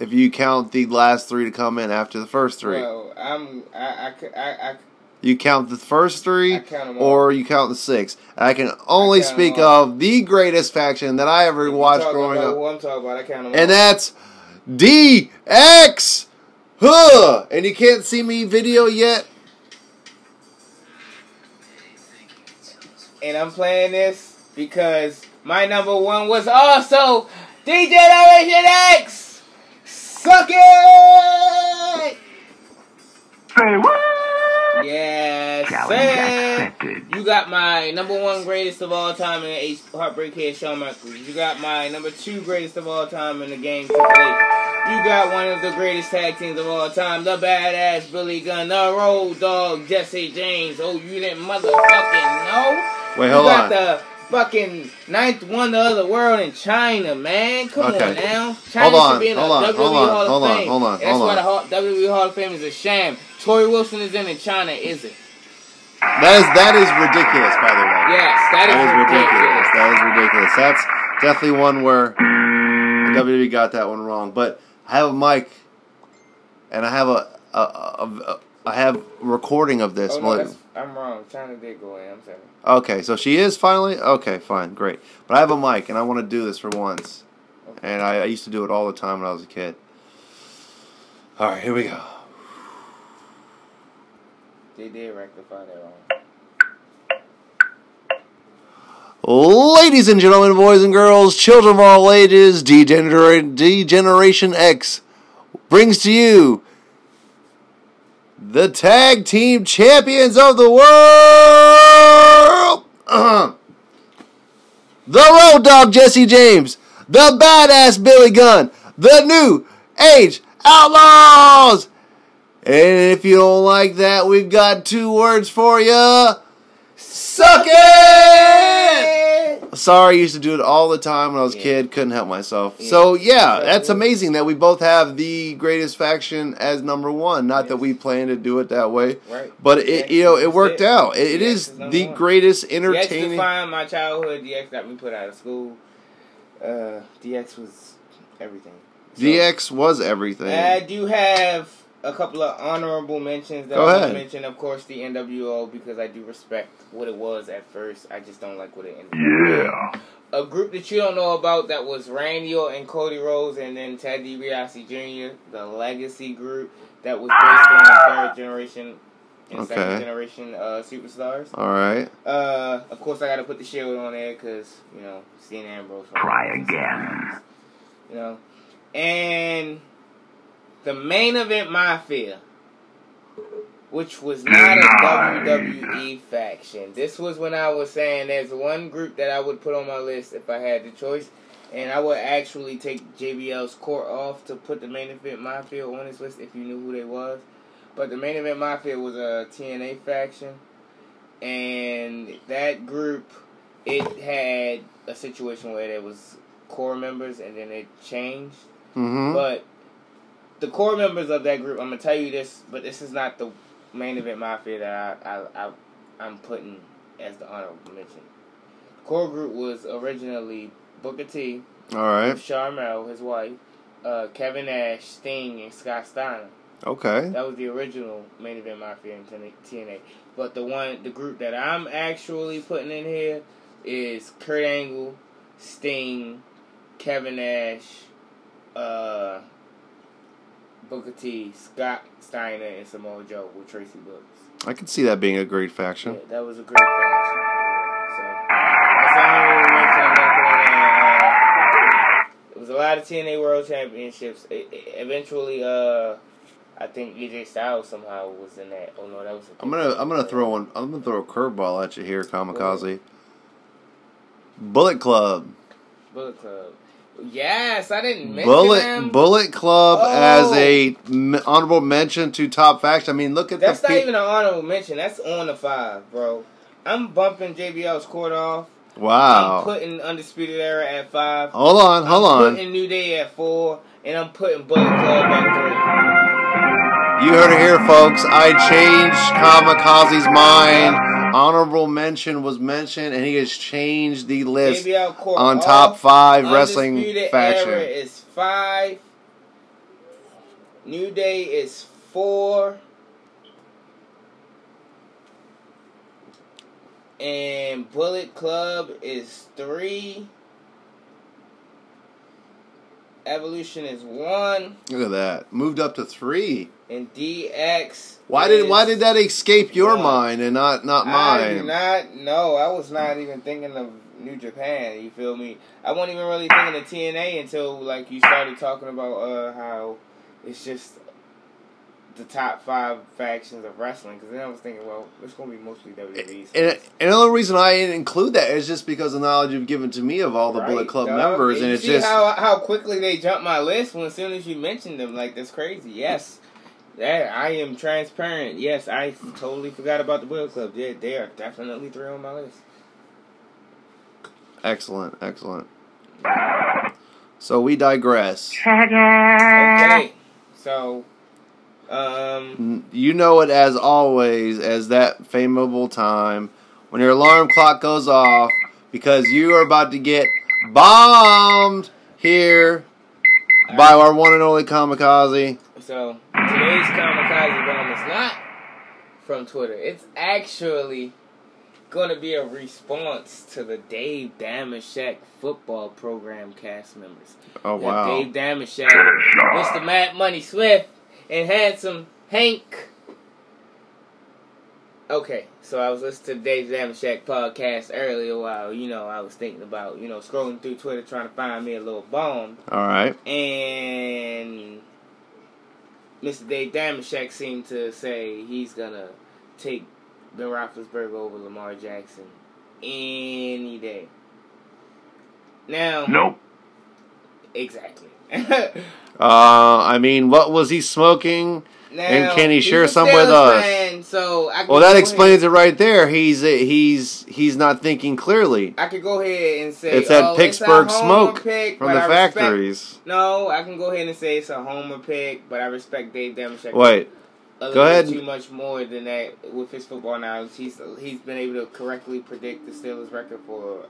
If you count the last three to come in after the first three, Well, I'm. I. I. I, I, you count the first three, I count 'em all. or you count the six. I can only count 'em speak of the greatest faction that I ever you watched growing about up. Who I'm talking about? I count them and all. that's DX. Huh. And you can't see me video yet. and I'm playing this because my number one was also Degeneration X. Suck it! Say what? Yes, Challenge You got my number one greatest of all time in the H- Heartbreak Kid, Shawn Michaels. You got my number two greatest of all time in the game, Triple You got one of the greatest tag teams of all time, the badass Billy Gunn, the Road Dog Jesse James. Oh, you didn't motherfucking know? Wait, you hold got on. Fucking ninth wonder of the world in Chyna, man. Come Okay. on now. Chyna Hold on, should be in the hold on, WWE hold on, Hall of hold on, Fame. hold on, And That's why the Hall- WWE Hall of Fame is a sham. Torrie Wilson is in and Chyna isn't. That is that is ridiculous, by the way. Yes, that is, That is ridiculous. ridiculous. That is ridiculous. That's definitely one where WWE got that one wrong. But I have a mic, and I have a, a, a, a I have recording of this. Oh, no, Well, I'm wrong. Chyna did go in. I'm sorry. Okay, so she is finally okay. Fine, great. But I have a mic, and I want to do this for once. And I, I used to do it all the time when I was a kid. All right, here we go. They did rectify that wrong. Ladies and gentlemen, boys and girls, children of all ages, Degeneration X brings to you the tag team champions of the world. the Road Dog Jesse James, the badass Billy Gunn, the new Age Outlaws. And if you don't like that, we've got two words for you. Suck it! Sorry, I used to do it all the time when I was a Yeah. kid. Couldn't help myself. Yeah. So yeah, that's amazing that we both have the greatest faction as number one. Not that we plan to do it that way, Right. but it DX you know it worked it. out. It, it DX is is the one. greatest DX entertaining. defined my childhood. DX got me put out of school. Uh, DX was everything. So, DX was everything. I do have a couple of honorable mentions that Go I want to mention. Of course, the NWO because I do respect what it was at first. I just don't like what it ended. Yeah. A group that you don't know about that was Randy and Cody Rhodes and then Ted DiBiase Jr., the Legacy group that was based on third generation and Okay. second generation uh, superstars. All right. Uh, of course, I got to put the Shield on there because you know Dean Ambrose. Try again. You know, and the main event Mafia, which was not a WWE faction. This was when I was saying there's one group that I would put on my list if I had the choice, and I would actually take JBL's court off to put the main event Mafia on this list if you knew who they was. But the main event mafia was a TNA faction, and that group it had a situation where there was core members, and then it changed. Mm-hmm. But the core members of that group, I'm gonna tell you this, but this is not the main event mafia that I, I, I I'm putting as the honorable mention. Core group was originally Booker T, All right. Sharmell, his wife, uh, Kevin Nash, Sting, and Scott Steiner. Okay. That was the original main event mafia in TNA. But the one, the group that I'm actually putting in here is Kurt Angle, Sting, Kevin Nash, uh, Booker T, Scott Steiner, and Samoa Joe with Traci Brooks. I can see that being a great Yeah, faction. that was a great faction. Yeah, so that's. I'm in, uh, It was a lot of TNA World Championships. It, it- eventually, uh, I think AJ Styles somehow was in that. Oh no, that was. a I'm gonna I'm gonna throw one. I'm gonna throw a curveball at you here, Kamikaze. Bullet Club. Bullet Club. Yes, I didn't mention Bullet them. Bullet Club Oh. as a m- honorable mention to top faction. I mean, look at that. That's not pe- even an honorable mention. That's on the five, bro. I'm bumping JBL's court off. Wow. I'm putting Undisputed Era at five. Hold on, hold I'm on. putting New Day at four, and I'm putting Bullet Club at three. You heard it here, folks. I changed Kamikaze's mind. Honorable mention was mentioned, and he has changed the list on top five wrestling Undisputed Era faction. is five. New Day is four. And Bullet Club is three. Evolution is one. Look at that. Moved up to three. And DX. Why did why did that escape your one. mind and not not I do mine? not know. I was not even thinking of New Japan. You feel me? I wasn't even really thinking of TNA until like you started talking about uh, how it's just the top five factions of wrestling. Because then I was thinking, well, it's going to be mostly WWE. And, and the only reason I didn't include that is just because of the knowledge you've given to me of all the Right, Bullet Club dog. members, and you it's see just how how quickly they jump my list when as soon as you mentioned them. Like that's crazy. Yes. That I am transparent. Yes, I totally forgot about the Bullet Club. Yeah, they are definitely three on my list. excellent, excellent. So we digress. Okay. So, um, You know it as always as that fameable time when your alarm clock goes off because you are about to get bombed here by our one and only kamikaze. so today's kamikaze bomb is not from Twitter. It's actually going to be a response to the Dave Dameshek football program cast members. Oh wow! Dave Dameshek, Mr. Matt Money Smith, and handsome Hank. Okay, so I was listening to the Dave Dameshek podcast earlier while, you know, I was thinking about, you know, scrolling through Twitter trying to find me a little bomb. All right. And Mr. Dave Dameshek seemed to say he's gonna take Ben Roethlisberger over Lamar Jackson any day. Now, Nope. exactly. Uh, I mean, what was he smoking? now, And can he share some with us? so I Well, that ahead- explains it right there. He's he's he's not thinking clearly. I could go ahead and say It's that oh, Pittsburgh it's a smoke pick, from the I respect- factories. No, I can go ahead and say it's a homer pick, but I respect Dave Dameshek. Wait, a Go ahead. Too much more than that with his football knowledge. He's he's been able to correctly predict the Steelers' record for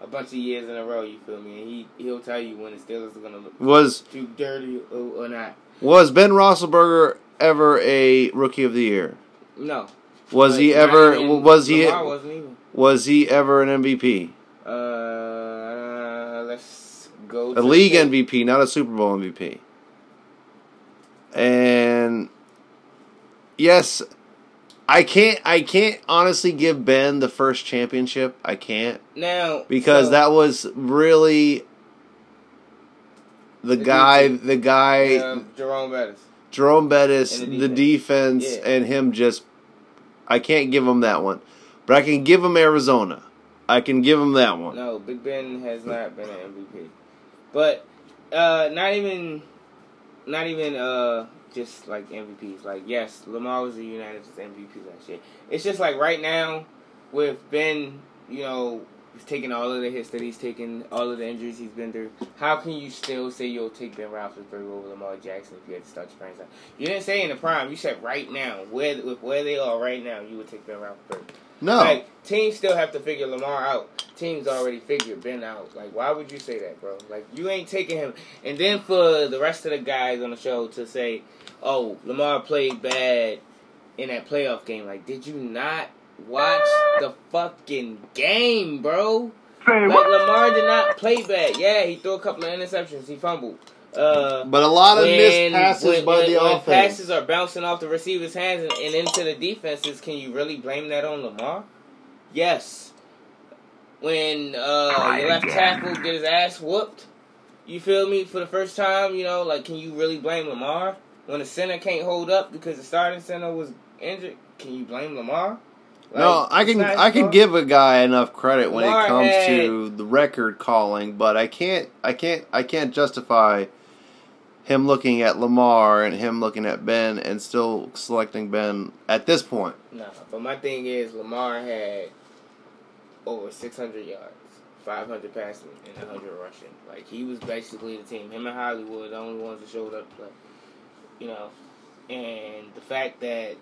a bunch of years in a row. You feel me? And he he'll tell you when the Steelers are gonna look was too dirty or, or not. was Ben Roethlisberger ever a rookie of the year? No. Was But he ever? Was he? Wasn't even. Was he ever an MVP? Uh, let's go. A league MVP, not a Super Bowl MVP. And yes, I can't. I can't honestly give Ben the first championship. I can't Now because so- that was really the The guy. defense. The guy. um, Jerome Bettis. Jerome Bettis, And the the defense, defense. Yeah. and him just. I can't give him that one, but I can give him Arizona. I can give him that one. No, Big Ben has not been an MVP. But uh, not even, not even uh, just like MVPs. Like yes, Lamar was a unanimous MVP last year. It's just like right now with Ben, you know, he's taking all of the hits that he's taken, all of the injuries he's been through. How can you still say you'll take Ben Roethlisberger over Lamar Jackson if you had to start your franchise? You didn't say in the prime. You said right now, where with where they are right now, you would take Ben Roethlisberger. No, Like teams still have to figure Lamar out. Teams already figured Ben out. Like why would you say that, bro? Like you ain't taking him. And then for the rest of the guys on the show to say, "Oh, Lamar played bad in that playoff game." Like, did you not watch the fucking game, bro? Say Like? Lamar did not play bad. Yeah, he threw a couple of interceptions. He fumbled. Uh, but a lot of when, missed passes when, by when, the when offense. passes are bouncing off the receiver's hands and, and into the defenses, can you really blame that on Lamar? Yes. When uh, your left again. tackle get his ass whooped, you feel me for the first time. You know, like can you really blame Lamar when the center can't hold up because the starting center was injured? Can you blame Lamar? no, I can I can give a guy enough credit when Lamar it comes had- to the record calling, but I can't I can't I can't justify him looking at Lamar and him looking at Ben and still selecting Ben at this point. No, but my thing is Lamar had over 600 yards, 500 passing, and 100 rushing. Like he was basically the team. Him and Hollywood the only ones that showed up play. You know, and the fact that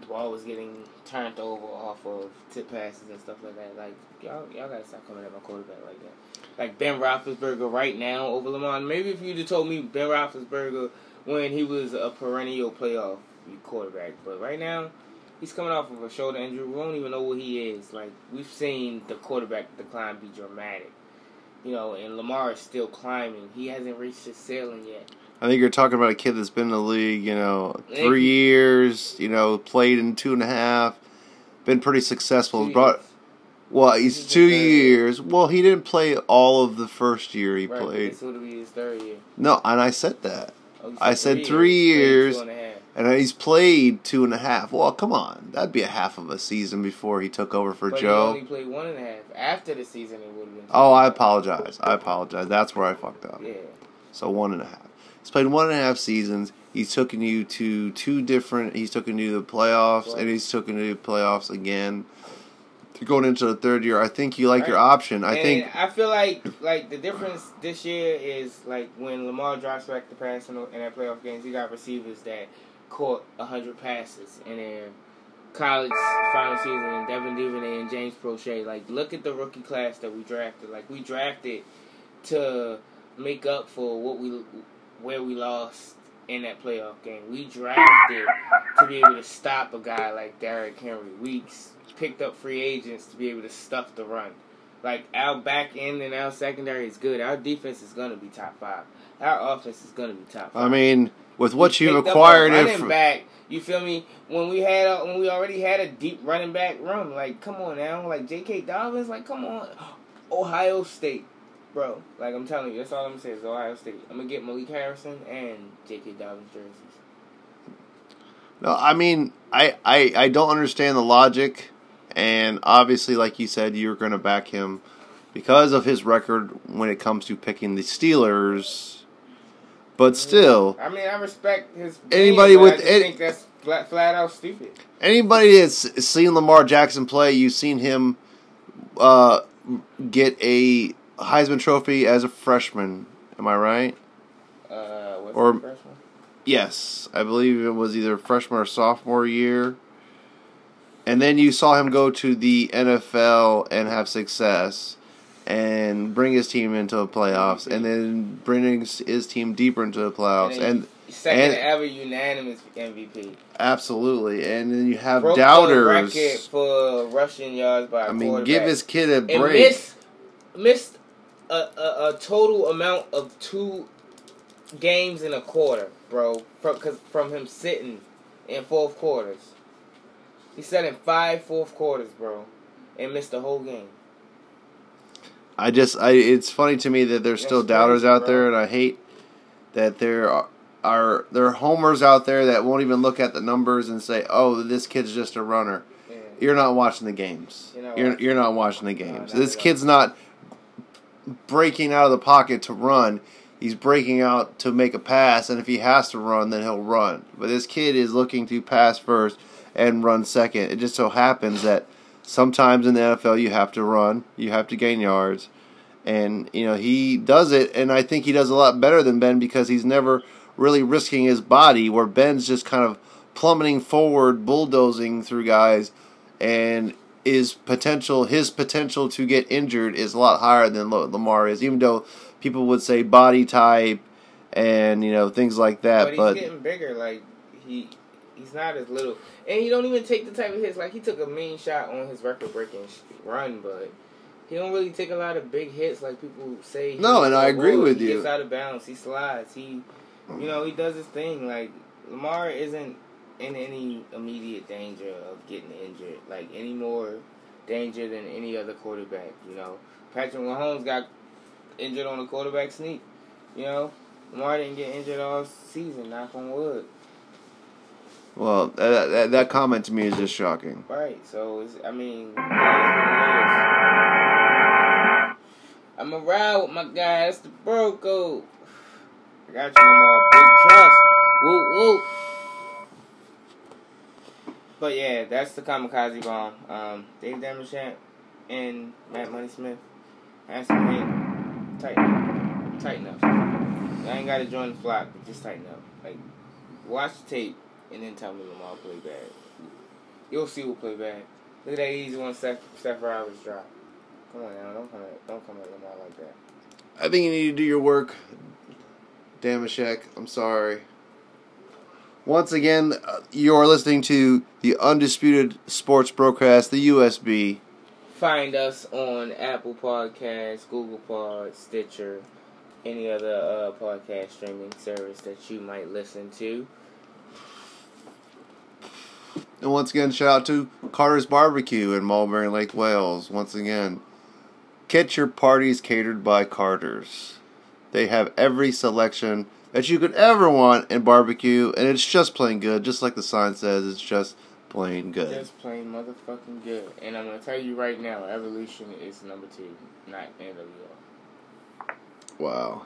the ball was getting turned over off of tip passes and stuff like that. Like y'all, y'all gotta stop coming at my quarterback like that. Like Ben Roethlisberger right now over Lamar. Maybe if you'd have told me Ben Roethlisberger when he was a perennial playoff quarterback, but right now he's coming off of a shoulder injury. We don't even know what he is. Like we've seen the quarterback decline be dramatic. You know, and Lamar is still climbing. He hasn't reached his ceiling yet. I think you're talking about a kid that's been in the league, you know, three years, you know, played in two and a half, been pretty successful. Two Brought. Well, he's two third year. years. Well, he didn't play all of the first year he right, played. This would be his third year. No, and I said that. Oh, you I said three played years. two and. And he's played two and a half. Well, come on, that'd be a half of a season before he took over for But Joe. he only played one and a half. After the season, it would have been. Oh, I apologize. I apologize. That's where I fucked up. Yeah. So one and a half. He's played one and a half seasons. He's taken you to two different. He's taken you to the playoffs, and he's taken you to the playoffs again. Going into the third year, I think you like your option. I and think I feel like like the difference this year is like when Lamar drops back to pass in, the- in that playoff games, he got receivers that caught hundred passes and then college final season, and Devin Duvernay and James Proche. Like, look at the rookie class that we drafted. Like, we drafted to make up for what we where we lost in that playoff game. We drafted to be able to stop a guy like Derrick Henry. We picked up free agents to be able to stuff the run. Like our back end and our secondary is good. Our defense is gonna be top five. Our offense is gonna be top five. I mean, with what We picked acquired, running back, you feel me? When we had a, when we already had a deep running back room, like come on now, like J.K. Dobbins, like come on, Ohio State, bro. Like I'm telling you, that's all I'm gonna say is Ohio State. I'm gonna get Malik Harrison and J.K. Dobbins jerseys. No, I mean, I, I, I don't understand the logic, and obviously, like you said, you're going to back him because of his record when it comes to picking the Steelers. But still, I mean, I respect his. Anybody opinion, with I think that's flat, flat out stupid. anybody that's seen Lamar Jackson play, you've seen him uh, get a Heisman Trophy as a freshman. Am I right? Uh, Or- the first one? Yes, I believe it was either freshman or sophomore year. And then you saw him go to the NFL and have success and bring his team into the playoffs and then bring his team deeper into the playoffs. And second and- ever unanimous MVP. absolutely. And then you have Broke doubters. record for rushing yards by I mean, give his kid a break. missed missed a, a, a total amount of two games in a quarter, bro. From cause from him sitting in fourth quarters, he sat in five fourth quarters, bro, and missed the whole game. I just, I it's funny to me that there's That's still doubters crazy, out bro. there, and I hate that there are, are there are homers out there that won't even look at the numbers and say, "Oh, this kid's just a runner." Yeah. You're not watching the games. You're not You're watching. you're not watching the games. not this kid's not breaking out of the pocket to run. he's breaking out to make a pass, and if he has to run, then he'll run. But this kid is looking to pass first and run second. It just so happens that sometimes in the NFL you have to run, you have to gain yards, and you know he does it, and I think he does a lot better than Ben because he's never really risking his body, where Ben's just kind of plummeting forward, bulldozing through guys, and is potential his potential to get injured is a lot higher than Lamar is, even though people would say body type and you know things like that. But he's But, getting bigger. Like he, he's not as little, and he don't even take the type of hits. Like he took a mean shot on his record-breaking sh- run, but he don't really take a lot of big hits like people say. No, and I agree with he you. Gets out of bounds. He slides. He, you know, he does his thing. Like Lamar isn't in any immediate danger of getting injured. Like any more danger than any other quarterback. You know, Patrick Mahomes got injured on a quarterback sneak. You know, Lamar didn't get injured all season. Knock on wood. well, that, that that comment to me is just shocking. Right. So it's, I mean, it is what it is. I'm a ride with my guy. That's the bro code. I got you, Lamar. Big trust. Woo woo. But yeah, that's the kamikaze bomb. Um, Dave Dameshek and Matt Money Smith. Handsome hit. Tighten. Tighten up. I ain't gotta join the flock, but just tighten up. Like, watch the tape and then tell me Lamar will play bad. You'll see who play bad. Look at that easy one Seth, Seth Roberts drop. Come on now, don't come at don't come at Lamar like that. I think you need to do your work, Dameshek. I'm sorry. Once again, uh, you are listening to the Undisputed Sports Broadcast, the USB. Find us on Apple Podcasts, Google Pod, Stitcher, any other uh, podcast streaming service that you might listen to. And once again, shout out to Carter's Barbecue in Mulberry Lake, Wales. Once again, get your parties catered by Carter's. They have every selection that you could ever want in barbecue, and it's just plain good. Just like the sign says, it's just plain good. Just plain motherfucking good. And I'm gonna tell you right now, Evolution is number two, not NWO. Wow.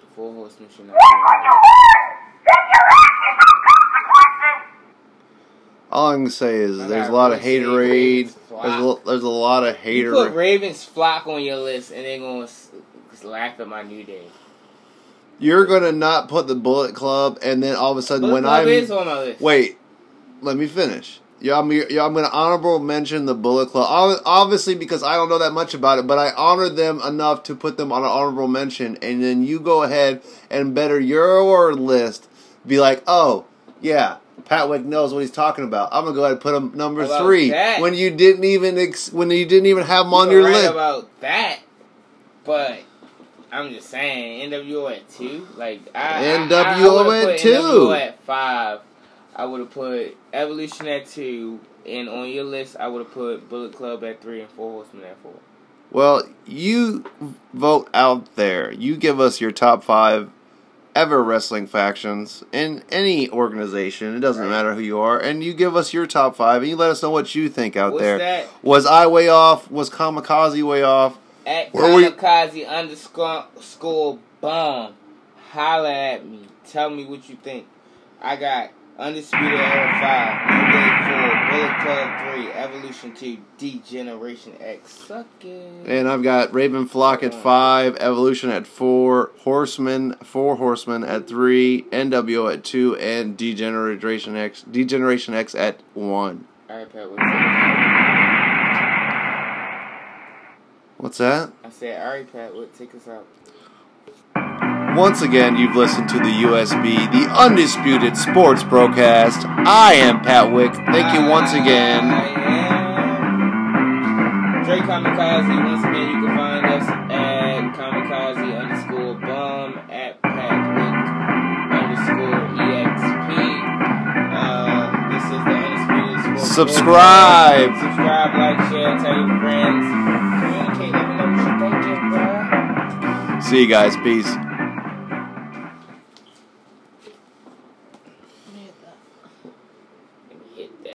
The Four Horsemen should not be on the All I can say is there's a lot of haterade. There's a, there's a lot of You put. Ravens flock on your list, and they're gonna laugh at my new day. You're gonna not put the Bullet Club, and then all of a sudden Bullet when Club I'm is on my list. wait, let me finish. Yeah, I'm, yeah, I'm gonna honorable mention the Bullet Club. Obviously, because I don't know that much about it, but I honor them enough to put them on an honorable mention, and then you go ahead and better your list. Be like, oh yeah, Pat Wick knows what he's talking about. I'm gonna go ahead and put him number About three that. when you didn't even ex- when you didn't even have him on your right list. about that, but I'm just saying NWO at two. Like I, NWO I, I at put two. NWO at five. I would have put Evolution at two, and on your list, I would have put Bullet Club at three and Four Horsemen at four. Well, you vote out there. You give us your top five ever wrestling factions in any organization. It doesn't Right. matter who you are, and you give us your top five, and you let us know what you think out What's there. that? Was I way off? Was Kamikaze way off? At Where we- Kamikaze underscore score bomb. Holla at me. Tell me what you think. I got Undisputed Era 5, New Day 4, Bullet Club 3, Evolution 2, Degeneration X. Suck it. And I've got Raven Flock at five, Evolution at four, Horseman, four Horsemen at three, NWO at two, and Degeneration X, Degeneration X at one. Alright, Pat, What's that? I said, alright, Pat, what? Take us out. Once again, you've listened to the USB, the undisputed sports broadcast. I am Pat Wick. Thank you once I again. am Dre Kamikaze. Once again, you can find us at Kamikaze underscore bomb at Patrick underscore exp. Uh, this is the undisputed sports. Subscribe. Broadcast. Subscribe, like, share, tell your friends. See you guys. Peace.